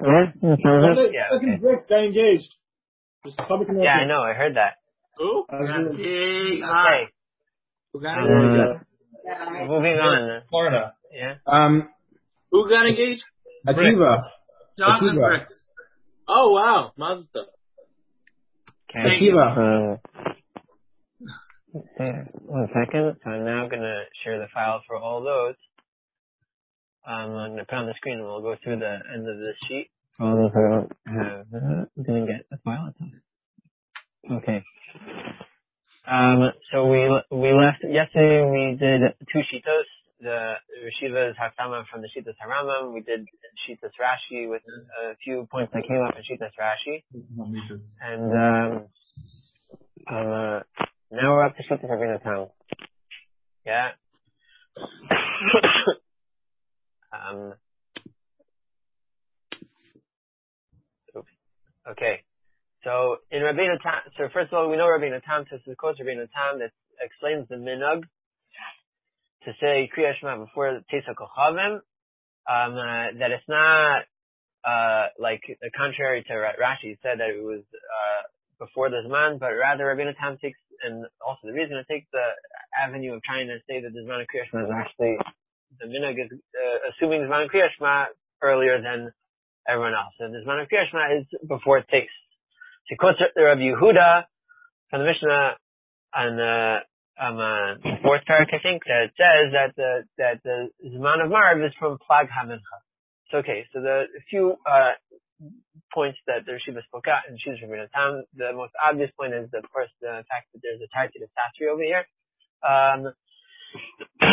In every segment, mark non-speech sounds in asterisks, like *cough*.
Yeah, that sounds good. Yeah, Fucking okay. Bricks got engaged. Just public Yeah, I know. I heard that. Who? I was Got doing- big Okay. eye. Who got engaged? Uh, Moving on. Florida. Yeah. Um, Who got engaged? Akiva. Chocolate Akiva. bricks. Oh wow, Mazda. Okay. Akiva. Yeah, *laughs* one second. So I'm now going to share the file for all those. Um, I'm going to put on the screen and we'll go through the end of this sheet. For all those who don't have, uh, didn't get the file. Okay. Um, so we we left yesterday. We did two shitos. The Rishiva's Hakama from the Shitas Haramam. We did Shitas Rashi with a few points that came up in Shitas Rashi. And um, um, uh, now we're up to Shitas Tam. Yeah. *coughs* *coughs* um. Okay. So in Rabbeinu Tam, so first of all, we know Rabbeinu Tam says the course Rabbeinu Tam that explains the minug to say Kriya Shema before Tesa Kochavim, um, uh, that it's not uh, like the contrary to Ra- Rashi said that it was uh, before the Zman, but rather Rabbeinu Tam takes, and also the reason it takes the avenue of trying to say that the Zman of Kriya Shema is actually the minhag is uh, assuming Zman of Kriya earlier than everyone else. And the Zman of Kriya is before it takes. To quote Rabbi Yehuda from the Mishnah on uh, um, uh, the fourth parak, I think, that says that the that the Zman of Marv is from Plag HaMincha. So okay, so the few uh, points that the Shiva spoke out and Shiva Rabbeinu Tam, the most obvious point is, of course, the fact that there's a Tarti of Sasri over here, um,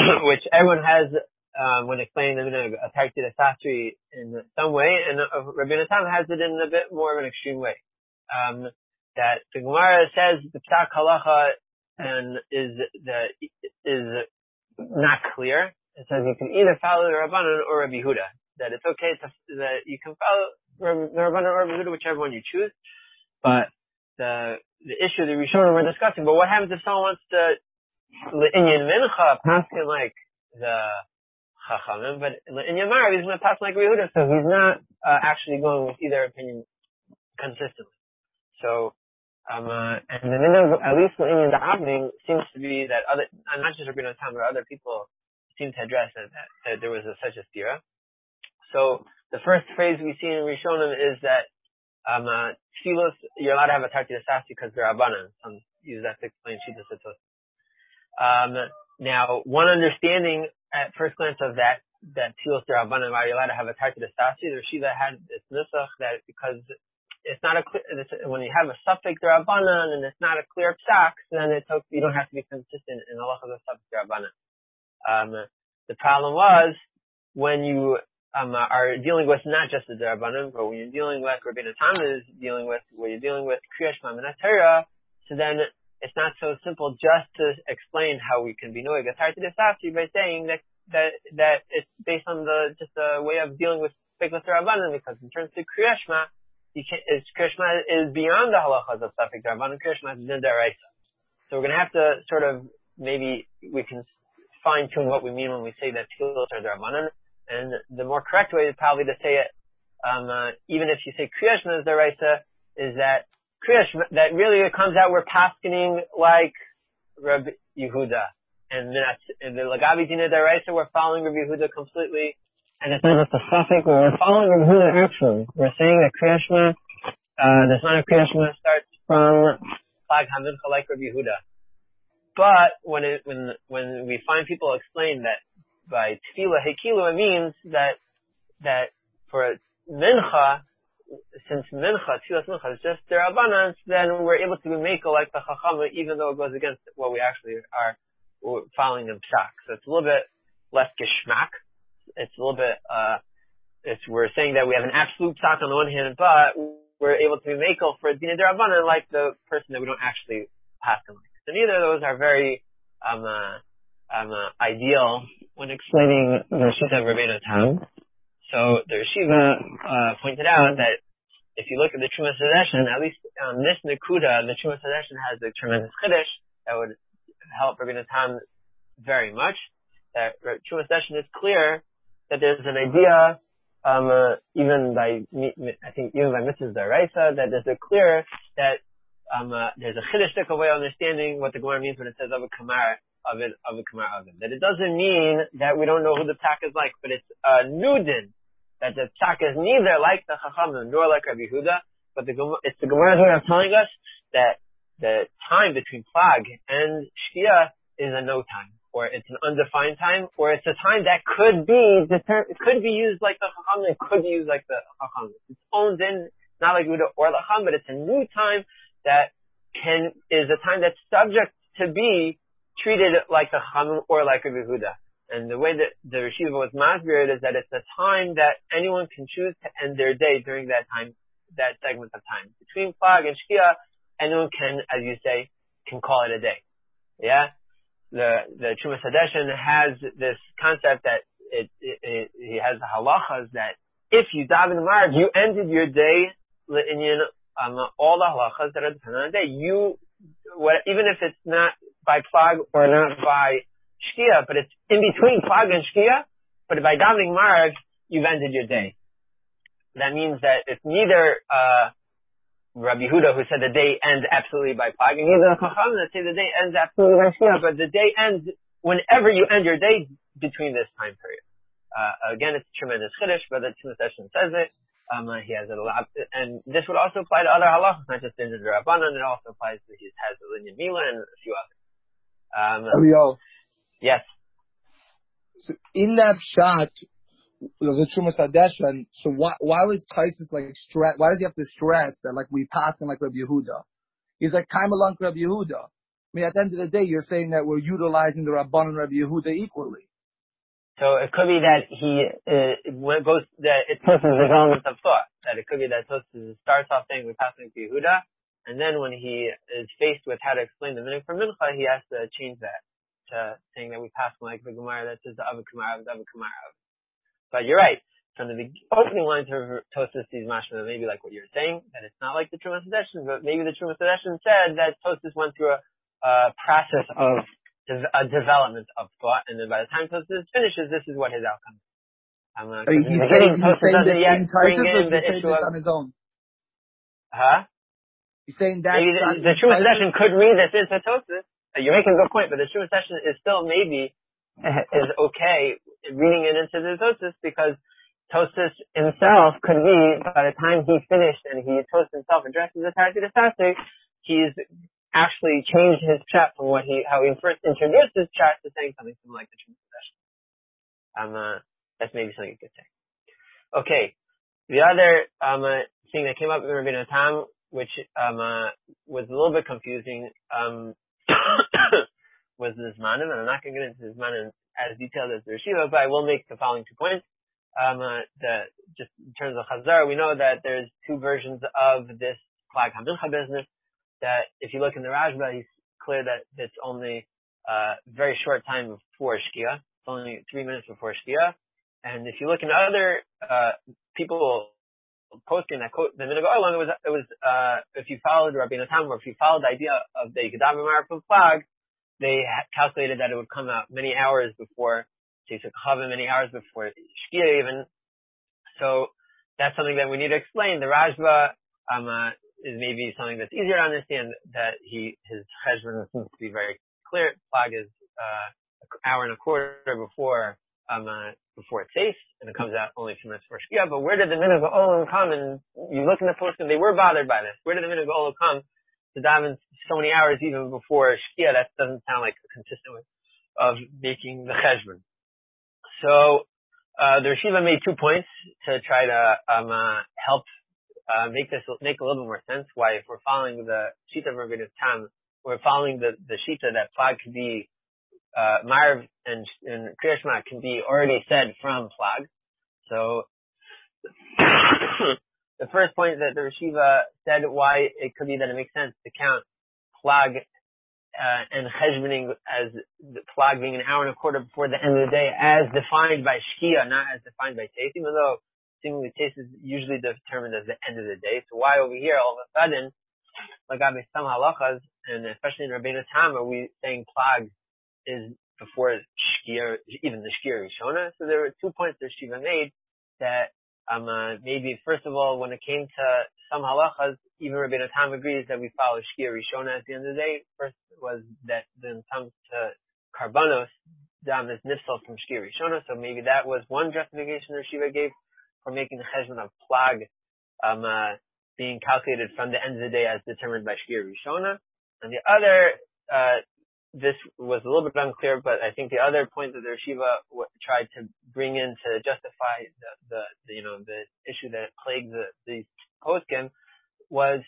*coughs* which everyone has um, when explaining the minhag, a Tarti of Sasri in some way, and uh, Rabbeinu Tam has it in a bit more of an extreme way. Um, that the Gemara says the Psak Halacha and is the is not clear. It says you can either follow the Rabbanan or Rabbi Huda. That it's okay to that you can follow the Rabbanan or Rabbi Huda, whichever one you choose. But the the issue the Rishonim we're discussing. But what happens if someone wants to Inyan Mincha paskin like the Chachamim, but Inyan Marav he's going to pass like Rabbi Huda, so he's not uh, actually going with either opinion consistently. So um, uh, and the minhag, at least in the davening, seems to be that other, not just Rabbi Tam, but other people seem to address that, that, that there was a, such a stira. So the first phrase we see in Rishonim is that um, uh, you're allowed to have a tarti because they're abanan. Some use that to explain shita satos. Um, now, one understanding at first glance of that that abanan, why you're allowed to have a tarti asasi, the Shiva had this nusach that because it's not a clear, when you have a suffix rabbanan and it's not a clear psak, then it's you don't have to be consistent in the halacha of suffix rabbanan. Um, the problem was when you um, are dealing with not just the rabbanan, but when you're dealing with Rabbeinu Tam is dealing with, when you're dealing with Kriyash Mamanatera, so then it's not so simple just to explain how we can be knowing a tarti desafti by saying that that that it's based on the just a way of dealing with Speklas Rabbanan because in terms of Kriyashma, you can is Krishma is beyond the halachas of Safik Rabban, and Krishma is Daraisa. So we're to have to sort of, maybe we can fine tune what we mean when we say that Tfilos are Rabbanan, and the more correct way is probably to say it, um, uh, even if you say Kriyashma is Daraisa, is that Kriyashma, that really it comes out we're paskening like Rabbi Yehuda. And in the Lagabi Dina Daraisa, we're following Rabbi Yehuda completely, and it's not just a suffix, we're following Rabbi Huda actually. We're saying that Kriyashma, uh, the son of Kriyashma starts from Plag HaMincha like Rabbi Huda. But when it, when, when we find people explain that by Tefillah Hekilu, it means that, that for Mincha, since Mincha, Tefillah Mincha is just their abundance, then we're able to be Mako like the Chacham, even though it goes against what we actually are following in Psak. So it's a little bit less Geschmack it's a little bit, uh, it's, we're saying that we have an absolute stock on the one hand, but we're able to be makel for Dina Darabana like the person that we don't actually pass on like. So neither of those are very, um, uh, um, uh, ideal when explaining the Shita Rabbeinu Tam. So the Shiva, uh, pointed out that if you look at the Trumas Hadeshin, at least on this Nakuda, the Trumas Hadeshin has a tremendous Chiddush that would help Rabbeinu Tam very much. That Trumas Hadeshin is clear that there's an idea um, uh, even by, I think even by Mrs. Daraisa, that there's a clear that, um, uh, there's a chiddushik way of understanding what the Gemara means when it says of a kamar, of it, of a kamar of. That it doesn't mean that we don't know who the psak is like, but it's a nudin, that the psak is neither like the chacham nor like Rabbi Huda, but the, it's the telling us that the time between plag and shkia is a no time or it's an undefined time, or it's a time that could be deter- could be used like the Chacham, it could be used like the Chacham. It's owned in, not like Uda or Lacham, but it's a new time that can, is a time that's subject to be treated like the Chacham or like a Yehuda. And the way that the Rishiva was masbered is that it's a time that anyone can choose to end their day during that time, that segment of time. Between Plag and Shkia, anyone can, as you say, can call it a day. Yeah? the the Trumas Hadeshin has this concept that it, it, it, he has the halachas that if you daven the Marv, you ended your day in um, all the halachas that are dependent on the day. You, what, even if it's not by plag or not by shkia, but it's in between plag and shkia, but by davening Marv, you've ended your day. That means that it's neither, uh, Rabbi Huda who said the day ends absolutely by Plag, and neither the Chacham that say the day ends absolutely by Shkia, but the day ends whenever you end your day between this time period. Uh, again, it's tremendous chiddush, but the Session says it. Um, he has it a lot, and this would also apply to other halachas, not just in the Rabbanan. It also applies to his has the Linyan Mila and a few others. Um. Yes. So in that shot, the Trumas Hadeshin, so why, why was Tysus like stress, why does he have to stress that like we pass him like Rabbi Yehuda? He's like along Rabbi Yehuda. I mean, at the end of the day, you're saying that we're utilizing the Rabban and Rabbi Yehuda equally. So it could be that he uh, goes that it *laughs* the development of thought. That it could be that Tosus starts off saying we're passing to Yehuda, and then when he is faced with how to explain the meaning for Mincha, he has to change that to saying that we pass like the Gemara that says the Ava Kamar the Ava Kamar but you're right. From the opening lines of Tosus sees mashma, maybe like what you're saying, that it's not like the Trumas Hadeshin, but maybe the Trumas Hadeshin said that Tosus went through a, a process of a development of thought, and then by the time Tosus finishes, this is what his outcome is. Um, uh, he's, saying, he's saying this in Titus, or he's saying this on his own? Huh? He's saying that maybe the, the Trumas Hadeshin could read this into Tosus. You're making a good point, but the Trumas Hadeshin is still maybe *laughs* is okay reading it into the Tosis because Tosis himself could be, by the time he finished and he Tosis himself addresses the Tasik, he's actually changed his chat from what he, how he first introduced his chat to saying something similar like the Truth session. Um, uh, that's maybe something you could say. Okay. The other, um, uh, thing that came up in Rabbeinu Tam, which, um, uh, was a little bit confusing, um, was the Zmanim, and I'm not going to get into the Zmanim as detailed as the Rishiva, but I will make the following two points. Um, uh, the, just in terms of Chazar, we know that there's two versions of this Plag HaMincha business, that if you look in the Rashba, he's clear that it's only a very short time before Shkia, only three minutes before Shkia, and if you look in other, uh, people posting that quote, the minute Olam, it was, it was, uh, if you followed Rabbi Natan, or if you followed the idea of the Yikadav from Plag, they calculated that it would come out many hours before Tzisuk Chava, many hours before Shkia even. So that's something that we need to explain. The Rashba um, uh, is maybe something that's easier to understand. That he his cheshbon seems to be very clear. Plag is uh, an hour and a quarter before um, uh, before it's safe, and it comes out only few minutes before Shkia. But where did the minhag olam come? And you look in the post, and they were bothered by this. Where did the minhag olam come? to daven so many hours even before Shkia, that doesn't sound like consistent with of making the cheshbon. So uh, the Rishiva made two points to try to um, uh, help uh, make this make a little bit more sense. Why, if we're following the shita of Rabbeinu Tam, we're following the the shita that plag can be uh, Marv and, and Kriyashma can be already said from plag. So *coughs* the first point that the Rishiva said why it could be that it makes sense to count plag uh, and cheshboning as the plag being an hour and a quarter before the end of the day as defined by shkia, not as defined by taste, even though seemingly taste is usually determined as the end of the day. So why over here all of a sudden, like I some halachas, and especially in Rabbeinu are we saying plag is before shkia, even the shkia rishona? So there were two points that Shiva made that um, uh, maybe first of all, when it came to some halachas, even Rabbeinu Tam agrees that we follow Shkia Rishona at the end of the day. First was that when it comes to karbanos, dam is nifsal from Shkia Rishona, so maybe that was one justification that Shiva gave for making the cheshbon of plag, um, uh, being calculated from the end of the day as determined by Shkia Rishona. And the other, uh, this was a little bit unclear, but I think the other point that the Shiva w- tried to bring in to justify the, the, the, you know, the issue that plagued the, these poskim was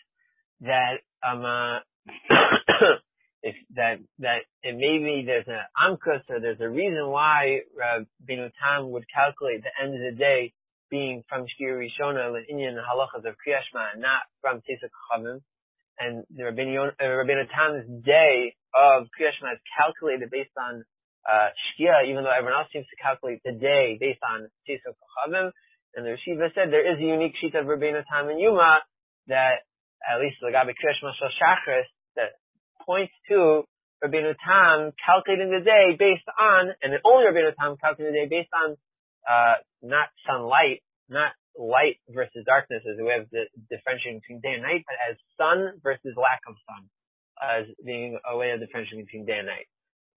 that, um, uh, *coughs* if that, that it maybe there's an amkus or there's a reason why Rabbeinu Tam would calculate the end of the day being from Shkia Rishona, Inyan halachas of Kriyashma, not from Tesuk Chavim. And the Rabbeinu, uh, Tam's day of Kriyashma is calculated based on uh, Shkia, even though everyone else seems to calculate the day based on Tesuk Chavim. And the Rishiva said there is a unique sheet of Rabbeinu Tam and Yuma that, at least Lagabi Kriyashma Shal Shachris, that points to Rabbeinu Tam calculating the day based on, and the only Rabbeinu Tam calculating the day based on, uh, not sunlight, not light versus darkness as we have the differentiating between day and night, but as sun versus lack of sun, as being a way of differentiating between day and night.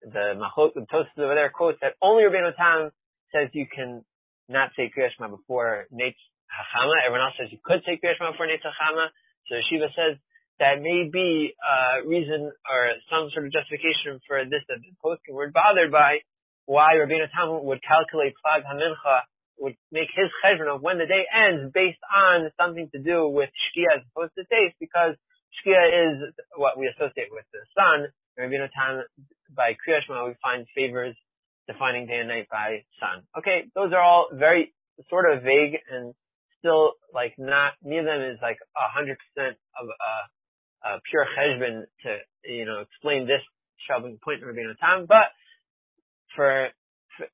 The Machot, the over there quotes that only Rabbeinu Tam says you can not say Kriyashma before Neitz Hachama. Everyone else says you could say Kriyashma before Neitz Hachama. So Shiva says that may be a reason or some sort of justification for this that the posting were bothered by why Rabbeinu Tam would calculate Plag HaMincha would make his cheshbon of when the day ends based on something to do with shkia as opposed to taste, because shkia is what we associate with the sun. And Rabbeinu Tam, by Kriyashma, we find favors defining day and night by sun. Okay, those are all very sort of vague and still like not, neither of them is like a hundred percent of a, a pure cheshbon to, you know, explain this shelving point in Rabbeinu but for,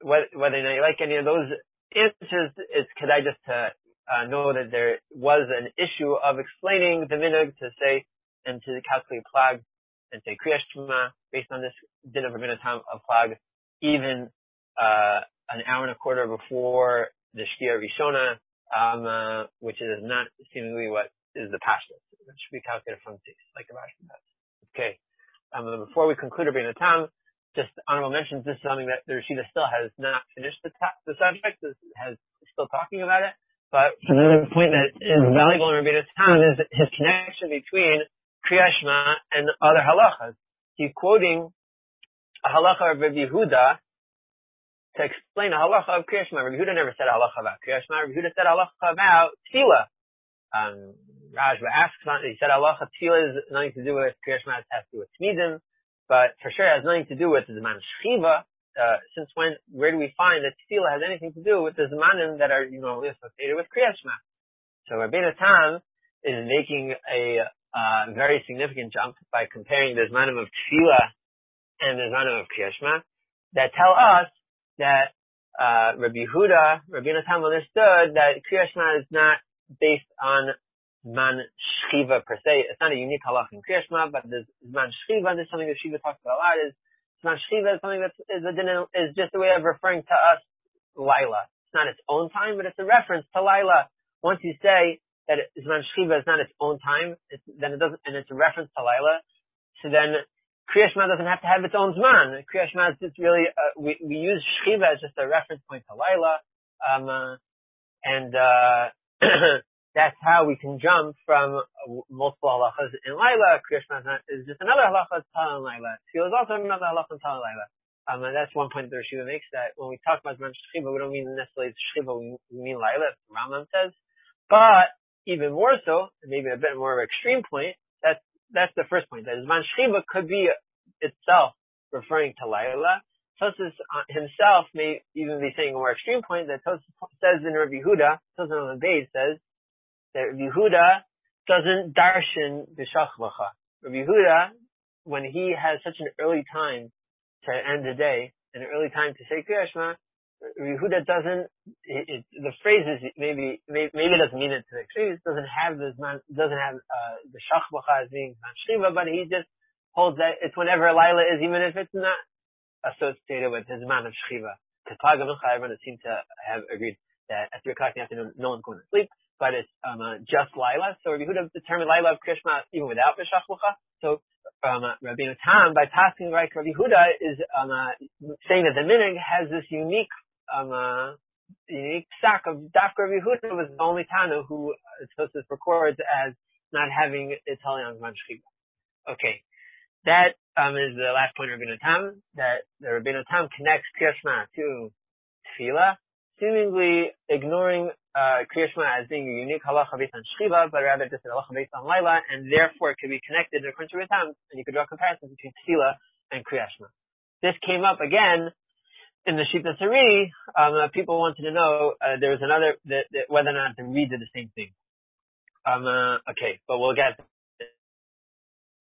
whether or not you like any of those answers, it's kedai just to uh, know that there was an issue of explaining the minhag to say and to calculate plag and say kriyash based on this din of Rabbeinu Tam of plag, even uh, an hour and a quarter before the shkia rishona, um, uh, which is not seemingly what is the pashtus. It should be calculated from six, like the Rashi does. Okay. Um, before we conclude Rabbeinu Tam, just honorable mentions, this is something that the Rashida still has not finished the, ta- the subject, has still talking about it. But another point that is valuable in Rabbeinu Tam is his connection between Kriyashma and other halachas. He's quoting a halacha of Rabbi Yehuda to explain a halacha of Kriyashma. Rabbi Yehuda never said a halacha about Kriyashma. Rabbi Yehuda said a halacha about Tefillah. Um, Rashba asks, he said halacha Tefillah is nothing to do with Kriyashma, it has to do with Tmidim but for sure it has nothing to do with the Zman Shchiva. Uh, since when, where do we find that tefillah has anything to do with the Zmanim that are, you know, associated with Kriyat Shema? So Rabbeinu Tam is making a, uh, very significant jump by comparing the Zmanim of tefillah and the Zmanim of Kriyat Shema that tell us that, uh, Rabbi Huda, Rabbeinu Tam understood that Kriyat Shema is not based on Zman Shchiva per se. It's not a unique halach in Kriyashma, but the Zman Shchiva, this is something that Shiva talks about a lot, is Zman Shchiva is something that is is just a way of referring to us, Laila. It's not its own time, but it's a reference to Laila. Once you say that Zman Shchiva is not its own time, it's, then it doesn't, and it's a reference to Laila, so then Kriyashma doesn't have to have its own Zman. Kriyashma is just really, uh, we, we use Shchiva as just a reference point to Laila, um, uh, and, uh, *clears throat* that's how we can jump from multiple halachas in Laila. Kriyashma is just another halacha Tal in Laila. Tefillah is also another halacha Tal in Laila. Um, and that's one point that Rishiva makes that when we talk about Zman Shchiva, we don't mean necessarily Shchiva, we mean Laila, Rambam says. But even more so, maybe a bit more of an extreme point, that's, that's the first point, that Zman Shchiva could be itself referring to Laila. Tosus himself may even be saying a more extreme point that Tosus says in Rabbi Huda, Tosus on the base says, that Rabbi Yehuda doesn't darshan b'shachvacha. Rabbi Yehuda, when he has such an early time to end the day, an early time to say Kriyashma, Rabbi Yehuda doesn't, it, it, the phrase is maybe, maybe, doesn't mean it to the extreme, it doesn't have the zman, doesn't have, uh, the as being zman but he just holds that it's whenever Lila is, even if it's not associated with his man of shchiva. Because Plag everyone seems to have agreed that at 3 o'clock in the afternoon, no one's going to sleep, but it's, um, uh, just Lila. So Rabbi Yehuda determined Lila of Krishma even without Meshach Lucha. So, um, uh, Rabbi Tam, by passing like Rabbi Yehuda, is, um, uh, saying that the minig has this unique, um, uh, unique sack of Daf Rabbi Yehuda was the only Tana who uh, Tosis records as not having Italian Zman Okay. That um, is the last point of Rabbi Tam, that the Rabbeinu Tam connects Kriyashma to Tefillah, seemingly ignoring uh, Kriyashma as being a unique halacha based on but rather just a halacha based on Laila, and therefore it could be connected according to Tam, and you could draw comparisons between Tefillah and Kriyashma. This came up again in the Shita Sari, um, uh, people wanted to know, uh, there was another, the, the, whether or not the Reed did the same thing. Um, uh, okay, but we'll get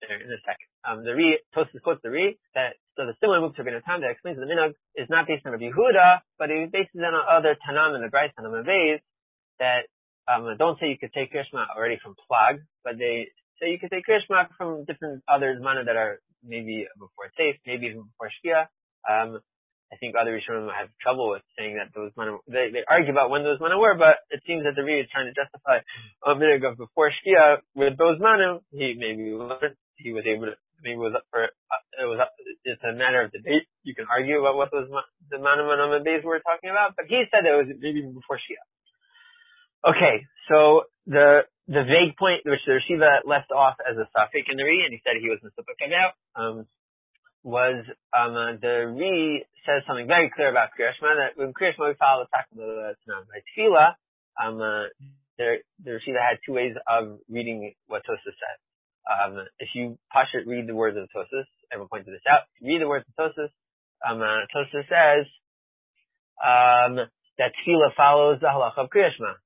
there in a second. Um, the Re, Tosfos quotes the Re, that, so the similar move to Rabbeinu Tam that explains the Minog is not based on Rabbi Yehuda, but it bases on other Tanam and the Bryce and the that, um, don't say you could take Krishma already from Plag, but they say you could take Krishma from different others, mana that are maybe before safe, maybe even before Shkia. Um, I think other Rishonim have trouble with saying that those mana, they, they argue about when those mana were, but it seems that the Ri is trying to justify a minute of before Shkia with those mana, he maybe wasn't, he was able to, maybe was up for, it was up, it's a matter of debate. You can argue about what those, the mana mana days were talking about, but he said it was maybe before Shkia. Okay, so the, the vague point which the Rishiva left off as a suffix in the Ri, and he said he was Mr. out, um, was um, uh, the Re says something very clear about Kriyashma that when Kriyashma we follow the the Tanam. By Tefillah, um, uh, there, the Rishiva had two ways of reading what Tosus said. Um, if you Pashat read the words of Tosus, everyone pointed this out. Read the words of Tosus. Um, uh, Tosus says um, that Tefillah follows the halacha of Kriyashma.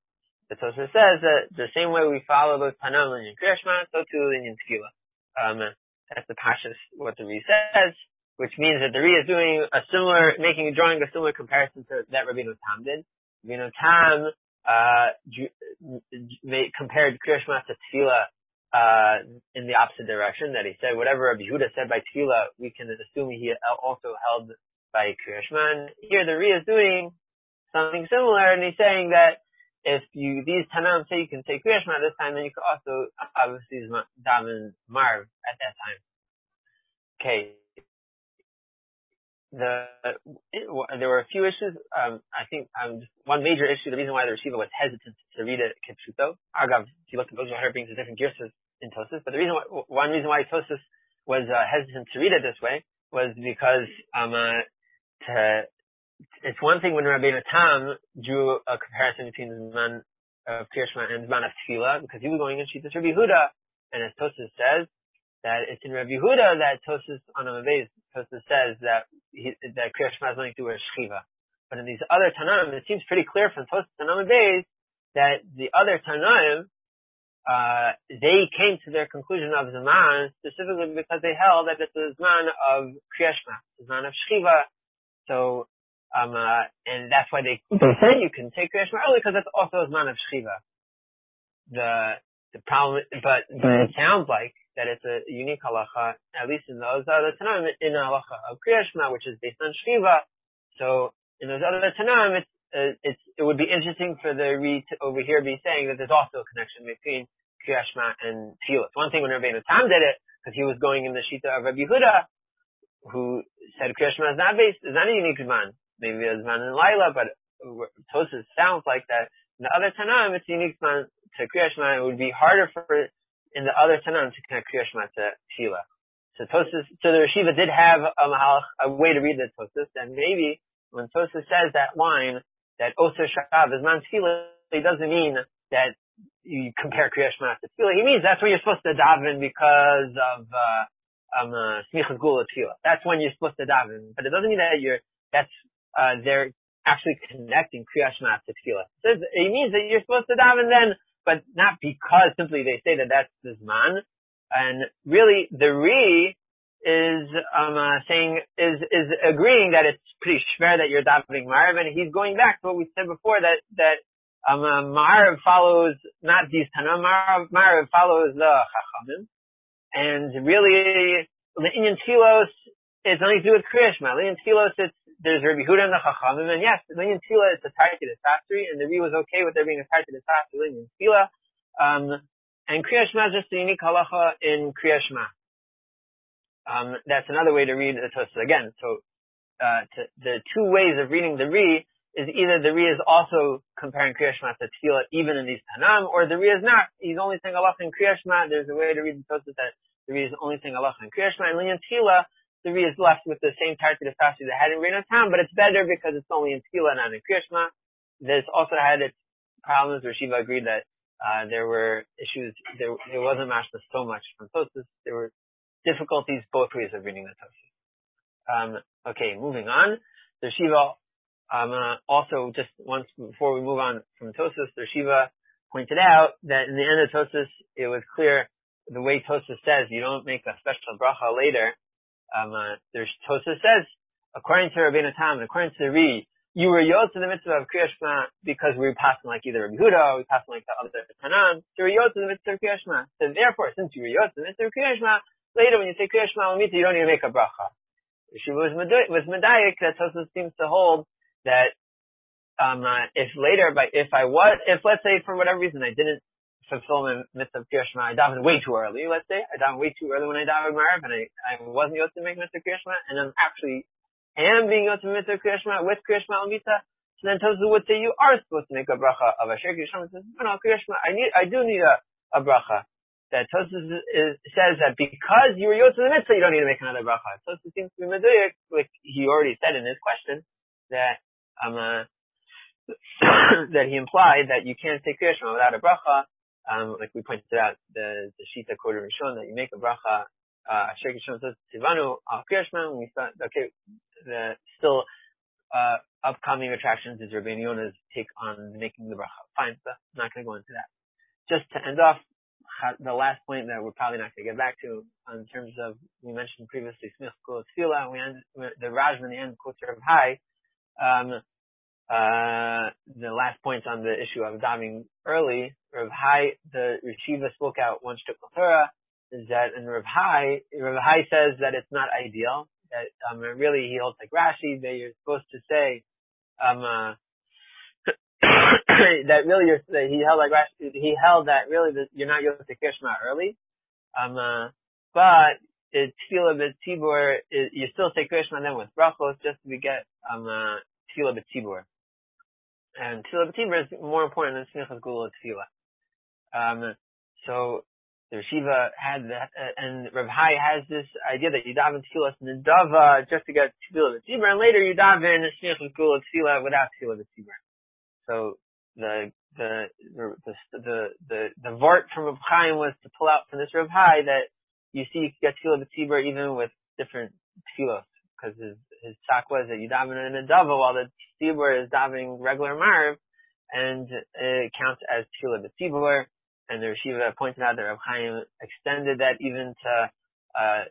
The Tosus says that the same way we follow the Tanam in Kriyashma, so too in Tefillah. Um, that's the Pashas, what the Re says, which means that the Re is doing a similar, making, drawing a similar comparison to that Rabbeinu Tam did. Rabbeinu Tam, uh, compared Kriyashma to Tefillah, uh, in the opposite direction, that he said whatever Rabbi Yehuda said by Tefillah, we can assume he also held by Kriyashma. And here the Re is doing something similar, and he's saying that if you these tanam say you can say Kriyash at this time, then you could also obviously daven marv at that time. Okay. The it, there were a few issues. Um, I think um, one major issue. The reason why the receiver was hesitant to read it kipshuto. Agav, if you look at her brings a different gearses in Tosis, but the reason why, one reason why Tosis was uh, hesitant to read it this way was because um, uh, to it's one thing when Rabbi Tam drew a comparison between the man of Kirshma and the man of Tefillah, because he was going in Shittas Rabbi Huda, and as Tosus says, that it's in Rabbi Huda that Tosis on Amavez, Tosus says that he, that Kirshma has nothing to with Shchiva. But in these other Tanaim, it seems pretty clear from Tosus and Amavez that the other Tanaim, uh, they came to their conclusion of Zaman specifically because they held that it's the Zman of Kriyashma, the Zman of Shchiva. So um, uh, and that's why they, they say you can take Kriyash early because that's also a man of Shiva. The, the problem, but, but it sounds like that it's a unique halacha, at least in those other Tanaim, in the halacha of Kriyashma, which is based on Shiva. So, in those other Tanaim, it's, uh, it's, it would be interesting for the read to over here be saying that there's also a connection between Kriyashma and Tefillah. One thing when Rabbeinu Tam did it, because he was going in the Shita of Rabbi Huda, who said Kriyashma is not based, is not a unique man maybe a Zman and Laila, but Tosis sounds like that. In the other Tanam, it's unique Zman to Kriyashma. It would be harder for, in the other Tanam to connect Kriyashma to Tefillah. So Tosis, so the Rishiva did have a, Mahalach, a way to read the Tosis, and maybe when Tosis says that line, that Osa Shakav is Man Tefillah, it doesn't mean that you compare Kriyashma to Tefillah. He means that's when you're supposed to daven because of, uh, um, uh, Gula. That's when you're supposed to daven. But it doesn't mean that you're, that's uh, they're actually connecting Kriyat Shema to Tefillah. So it means that you're supposed to daven then, but not because simply they say that that's the Zman. And really, the Re is um, uh, saying is is agreeing that it's pretty schwer that you're davening Marv, and he's going back to what we said before that that um, uh, follows not these Tana, Marv, Marv follows the Chachamim, and really the Inyan Tfilos is nothing to do with Kriyashma. The Inyan Tfilos it's there's Rabbi Huda and the Chachamim, and yes, Linyan Tefillah is a Tartik Factory, and the Ri was okay with there being a Tartik Factory Linyan Tefillah. Um, and Kriya Shema is just the unique halacha in Kriya Shema. Um, that's another way to read the Tosfos again. So, uh, to, the two ways of reading the Ri is either the Ri is also comparing Kriya Shema to Tefillah even in these Tanam, or the Ri is not. He's only saying halacha in Kriya Shema. There's a way to read the Tosfos that the Ri is only saying halacha in Kriya Shema. And Linyan Tefillah, the is left with the same target of fasting that had in Rabbeinu Tam, but it's better because it's only in Tefillah, not in Kriyashma. This also had its problems where Shiva agreed that, uh, there were issues, there, it wasn't matched so much from Tosfos. There were difficulties both ways of reading the Tosfos. Um, okay, moving on. The Shiva, um, uh, also just once before we move on from Tosfos, the Shiva pointed out that in the end of Tosfos, it was clear the way Tosfos says you don't make a special bracha later um, uh, there's Tosa says, according to Rabbeinu Tam, and according to the Ri, you were yod to the mitzvah of Kriya Shema because we were passing like either Rabbi Huda or we passing like the other Tanan. So you were yod to the mitzvah of Kriya Shema. So therefore, since you were yod to the mitzvah of Kriya Shema, later when you say Kriya Shema Lamita, you don't even make a bracha. She was was medayik that Tosa seems to hold that um, uh, if later, by if I was, if let's say for whatever reason I didn't fulfill the mitzvah of Kirishma. I davened way too early, let's say. I davened way too early when I davened Marav, and I, I wasn't able to make mitzvah Kirishma, and I'm actually am being able to make mitzvah Kirishma with Kirishma Almita. So then Tozu would say you are supposed to make a bracha of Asher Kirishma. And says, no, no, I need, I do need a, a bracha. That Tosus says that because you were yotze the mitzvah, you don't need to make another bracha. Tosus seems to be meduyik, like he already said in his question, that um, uh, *coughs* that he implied that you can't say Kirishma without a bracha, um, like we pointed out, the, the Shita Koder Rishon, that you make a bracha, uh, Rishon says, Tivanu al Kriyashman, we thought, okay, the still, uh, upcoming attractions is Rabbi Yona's take on making the bracha. Fine, so I'm not going to go into that. Just to end off, the last point that we're probably not going to get back to, in terms of, we mentioned previously, Smith Kul Tefillah, we end, the Rajman, the end, quotes of High, um, uh, the last point on the issue of davening early, Rav Hai, the Rishiva spoke out once to Torah, is that in Rav Hai, Rav Hai says that it's not ideal, that, um, really he holds like Rashi, that you're supposed to say, um, uh, *coughs* that really you're, that he held like Rashi, he held that really that you're not supposed to Kishma early, um, uh, but it's tefillah b'tzibur, you still say Krishma then with brachos just to get, um, uh, tefillah b'tzibur. And Tefillah B'Tibur is more important than Smichas Gula Tefillah. Um, so the Shiva had that, uh, and Rav Hai has this idea that you daven Tefillah Nidava just to get Tefillah B'Tibur, and later you daven Smichas Gula Tefillah without Tefillah B'Tibur. So the the the the the the vart from Rav Chaim was to pull out from this Rav Hai that you see you can get Tefillah B'Tibur even with different Tefillos because his his talk was that you daven in a dava while the tzibur is davening regular marv, and it counts as tefillah b'tzibur. And the Rishiva pointed out that Rav Chaim extended that even to uh,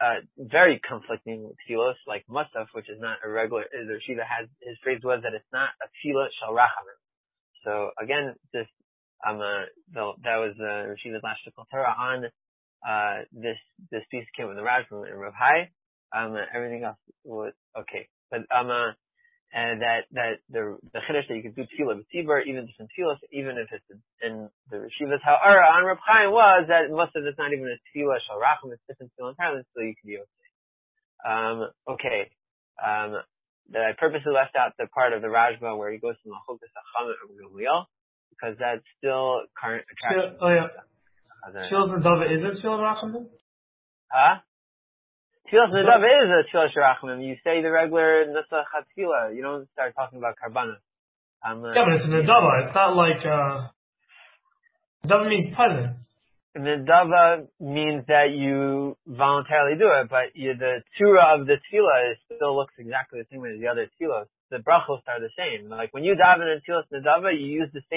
uh, very conflicting tefillos like musaf, which is not a regular. The Rishiva has his phrase was that it's not a tefillah shal rachamim. So again, this um, uh, the, that was uh, Rishiva's last Torah on uh, this this piece came with the Rajman and Rav. Um, everything else was okay. But um, uh, and that that the the chiddush that you could do tefillah b'tzibur, even different tefillas, even if it's in the Rishivas Ha'ara on Reb Chaim was that most of it's not even a tefillah shal rachim, it's different tefillah entirely, so you can be okay. Um, okay. Um, that I purposely left out the part of the Rashba where he goes to Machokas Hacham and Gamliel, because that's still current attraction. oh yeah. Tefillah Nadava is it Tefillah Rachamim? Huh? Tefillah Nadav is a Tefillah Shirachmim. You say the regular Nusach HaTefillah. You don't start talking about Karbana. Um, yeah, but it's a Nadava. It's not like, uh, Nadava means present. Nadava means that you voluntarily do it, but you, the Tura of the Tefillah still looks exactly the same as the other Tefillahs. The brachos are the same. Like when you daven in Tefillah Nadava, you use the same